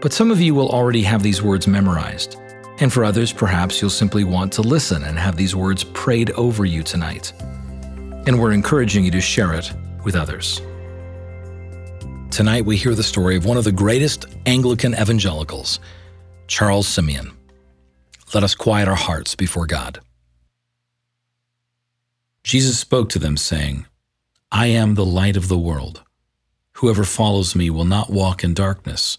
But some of you will already have these words memorized. And for others, perhaps you'll simply want to listen and have these words prayed over you tonight. And we're encouraging you to share it with others. Tonight, we hear the story of one of the greatest Anglican evangelicals, Charles Simeon. Let us quiet our hearts before God. Jesus spoke to them, saying, I am the light of the world. Whoever follows me will not walk in darkness,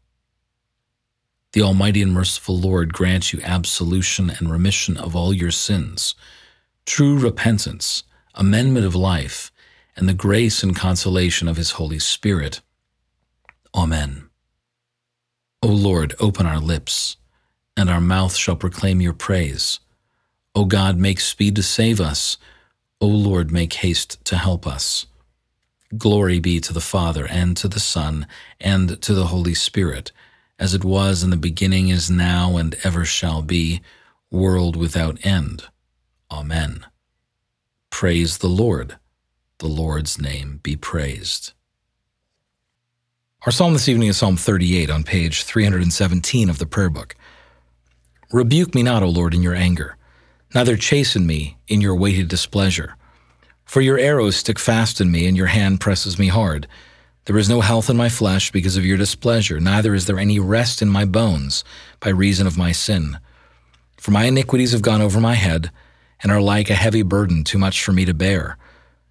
The Almighty and merciful Lord grant you absolution and remission of all your sins, true repentance, amendment of life, and the grace and consolation of His Holy Spirit. Amen. O Lord, open our lips, and our mouth shall proclaim your praise. O God, make speed to save us. O Lord, make haste to help us. Glory be to the Father, and to the Son, and to the Holy Spirit as it was in the beginning, is now, and ever shall be, world without end. Amen. Praise the Lord. The Lord's name be praised. Our psalm this evening is Psalm 38 on page 317 of the prayer book. Rebuke me not, O Lord, in your anger, neither chasten me in your weighty displeasure. For your arrows stick fast in me, and your hand presses me hard. There is no health in my flesh because of your displeasure, neither is there any rest in my bones by reason of my sin. For my iniquities have gone over my head, and are like a heavy burden too much for me to bear.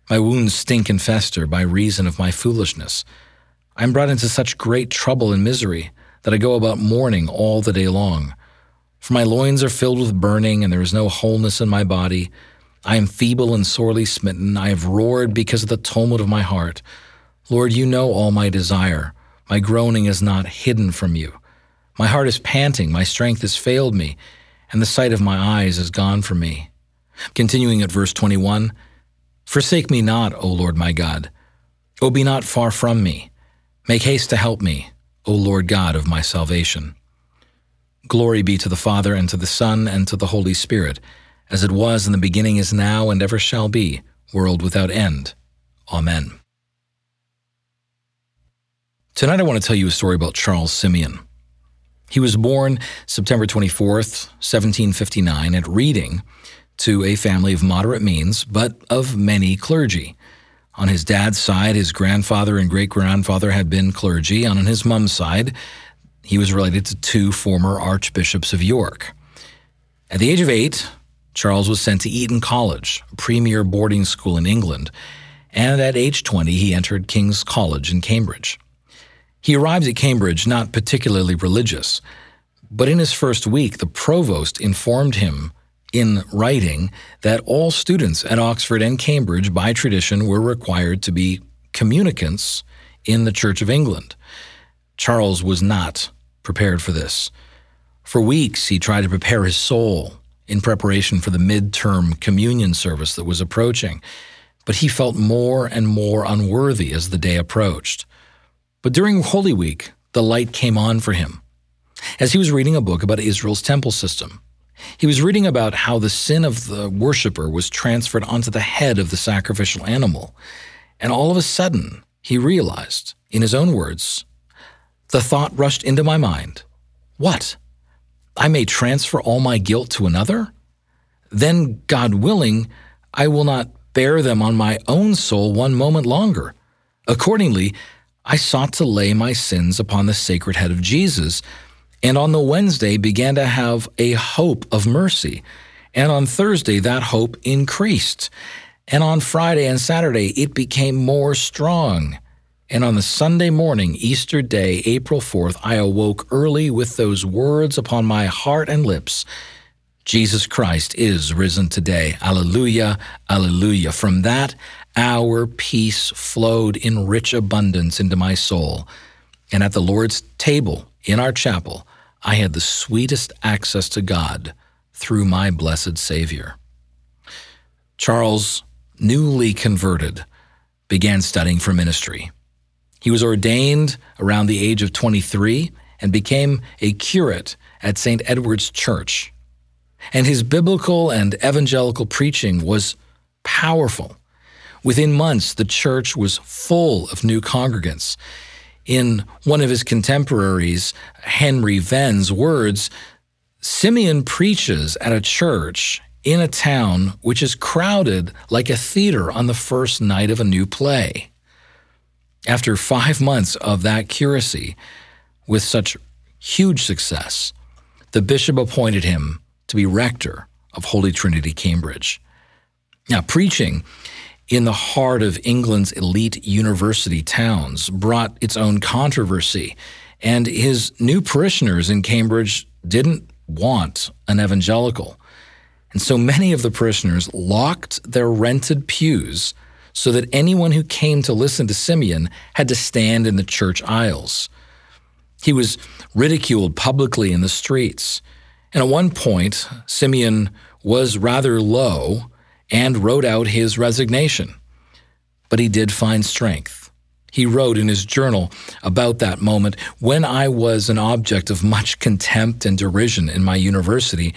My wounds stink and fester by reason of my foolishness. I am brought into such great trouble and misery that I go about mourning all the day long. For my loins are filled with burning, and there is no wholeness in my body. I am feeble and sorely smitten. I have roared because of the tumult of my heart. Lord, you know all my desire. My groaning is not hidden from you. My heart is panting, my strength has failed me, and the sight of my eyes is gone from me. Continuing at verse 21 Forsake me not, O Lord my God. O be not far from me. Make haste to help me, O Lord God of my salvation. Glory be to the Father, and to the Son, and to the Holy Spirit, as it was in the beginning, is now, and ever shall be, world without end. Amen. Tonight, I want to tell you a story about Charles Simeon. He was born September 24th, 1759, at Reading to a family of moderate means, but of many clergy. On his dad's side, his grandfather and great grandfather had been clergy. And on his mom's side, he was related to two former archbishops of York. At the age of eight, Charles was sent to Eton College, a premier boarding school in England, and at age 20, he entered King's College in Cambridge. He arrives at Cambridge not particularly religious, but in his first week, the provost informed him in writing that all students at Oxford and Cambridge, by tradition, were required to be communicants in the Church of England. Charles was not prepared for this. For weeks, he tried to prepare his soul in preparation for the midterm communion service that was approaching, but he felt more and more unworthy as the day approached. But during Holy Week, the light came on for him. As he was reading a book about Israel's temple system, He was reading about how the sin of the worshiper was transferred onto the head of the sacrificial animal. And all of a sudden, he realized, in his own words, the thought rushed into my mind What? I may transfer all my guilt to another? Then, God willing, I will not bear them on my own soul one moment longer. Accordingly, I sought to lay my sins upon the sacred head of Jesus, and on the Wednesday began to have a hope of mercy. And on Thursday, that hope increased. And on Friday and Saturday, it became more strong. And on the Sunday morning, Easter Day, April 4th, I awoke early with those words upon my heart and lips Jesus Christ is risen today. Alleluia, alleluia. From that hour, peace flowed in rich abundance into my soul. And at the Lord's table in our chapel, I had the sweetest access to God through my blessed Savior. Charles, newly converted, began studying for ministry. He was ordained around the age of 23 and became a curate at St. Edward's Church and his biblical and evangelical preaching was powerful. Within months, the church was full of new congregants. In one of his contemporaries, Henry Venn's words, Simeon preaches at a church in a town which is crowded like a theater on the first night of a new play. After five months of that curacy, with such huge success, the bishop appointed him to be rector of Holy Trinity, Cambridge. Now, preaching in the heart of England's elite university towns brought its own controversy, and his new parishioners in Cambridge didn't want an evangelical. And so many of the parishioners locked their rented pews so that anyone who came to listen to Simeon had to stand in the church aisles. He was ridiculed publicly in the streets. And at one point, Simeon was rather low and wrote out his resignation. But he did find strength. He wrote in his journal about that moment when I was an object of much contempt and derision in my university.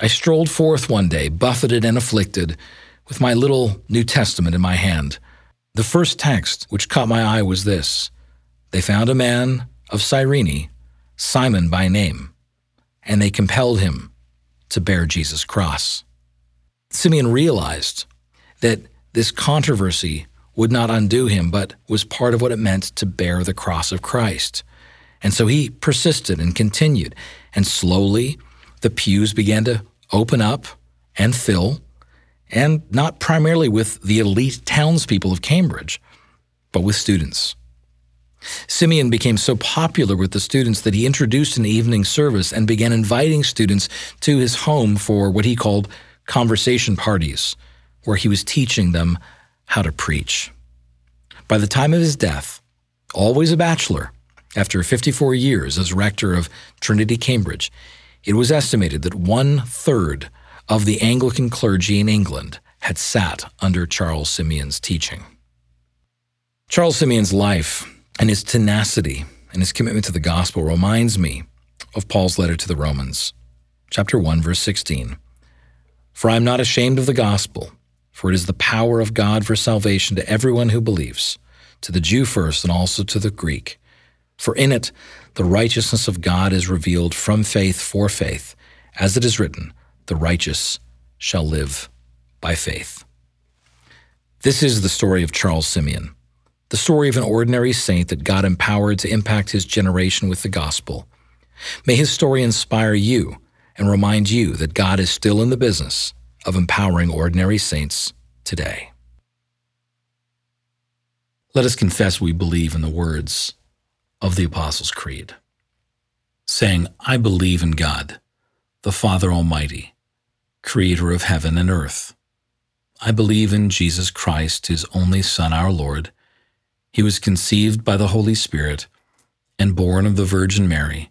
I strolled forth one day, buffeted and afflicted, with my little New Testament in my hand. The first text which caught my eye was this They found a man of Cyrene, Simon by name and they compelled him to bear Jesus' cross. Simeon realized that this controversy would not undo him, but was part of what it meant to bear the cross of Christ. And so he persisted and continued, and slowly the pews began to open up and fill, and not primarily with the elite townspeople of Cambridge, but with students. Simeon became so popular with the students that he introduced an evening service and began inviting students to his home for what he called conversation parties, where he was teaching them how to preach. By the time of his death, always a bachelor, after 54 years as rector of Trinity Cambridge, it was estimated that one third of the Anglican clergy in England had sat under Charles Simeon's teaching. Charles Simeon's life and his tenacity and his commitment to the gospel reminds me of Paul's letter to the Romans, chapter 1, verse 16. For I am not ashamed of the gospel, for it is the power of God for salvation to everyone who believes, to the Jew first and also to the Greek. For in it the righteousness of God is revealed from faith for faith, as it is written, the righteous shall live by faith. This is the story of Charles Simeon the story of an ordinary saint that God empowered to impact his generation with the gospel. May his story inspire you and remind you that God is still in the business of empowering ordinary saints today. Let us confess we believe in the words of the Apostles' Creed, saying, I believe in God, the Father Almighty, creator of heaven and earth. I believe in Jesus Christ, his only Son, our Lord he was conceived by the Holy Spirit and born of the Virgin Mary.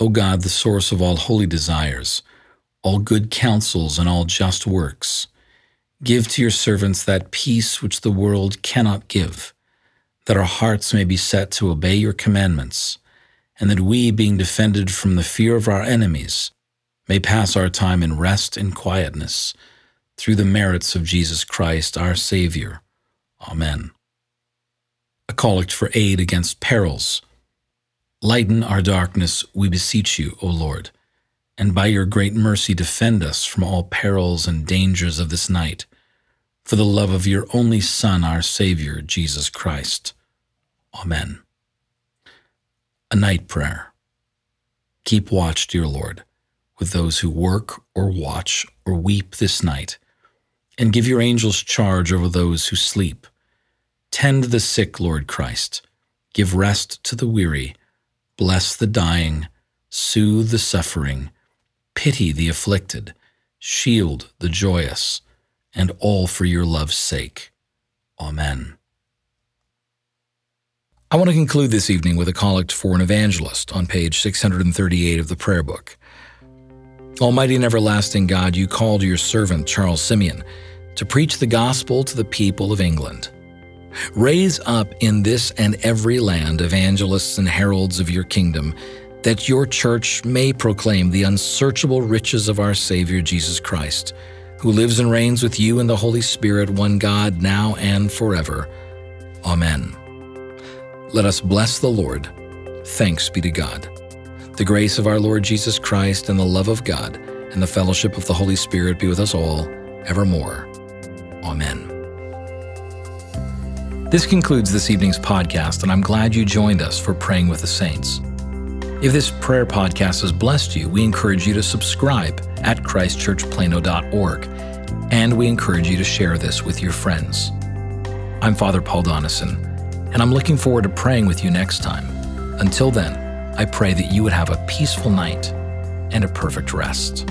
O God, the source of all holy desires, all good counsels, and all just works, give to your servants that peace which the world cannot give, that our hearts may be set to obey your commandments, and that we, being defended from the fear of our enemies, may pass our time in rest and quietness through the merits of Jesus Christ, our Savior. Amen. A collect for aid against perils. Lighten our darkness, we beseech you, O Lord, and by your great mercy defend us from all perils and dangers of this night, for the love of your only Son, our Savior, Jesus Christ. Amen. A night prayer. Keep watch, dear Lord with those who work or watch or weep this night, and give your angels charge over those who sleep. Tend the sick, Lord Christ. Give rest to the weary. Bless the dying. Soothe the suffering. Pity the afflicted. Shield the joyous. And all for your love's sake. Amen. I want to conclude this evening with a collect for an evangelist on page 638 of the prayer book. Almighty and everlasting God, you called your servant Charles Simeon to preach the gospel to the people of England. Raise up in this and every land evangelists and heralds of your kingdom, that your church may proclaim the unsearchable riches of our Savior Jesus Christ, who lives and reigns with you in the Holy Spirit, one God, now and forever. Amen. Let us bless the Lord. Thanks be to God. The grace of our Lord Jesus Christ and the love of God and the fellowship of the Holy Spirit be with us all, evermore. Amen. This concludes this evening's podcast, and I'm glad you joined us for Praying with the Saints. If this prayer podcast has blessed you, we encourage you to subscribe at christchurchplano.org, and we encourage you to share this with your friends. I'm Father Paul Donison, and I'm looking forward to praying with you next time. Until then, I pray that you would have a peaceful night and a perfect rest.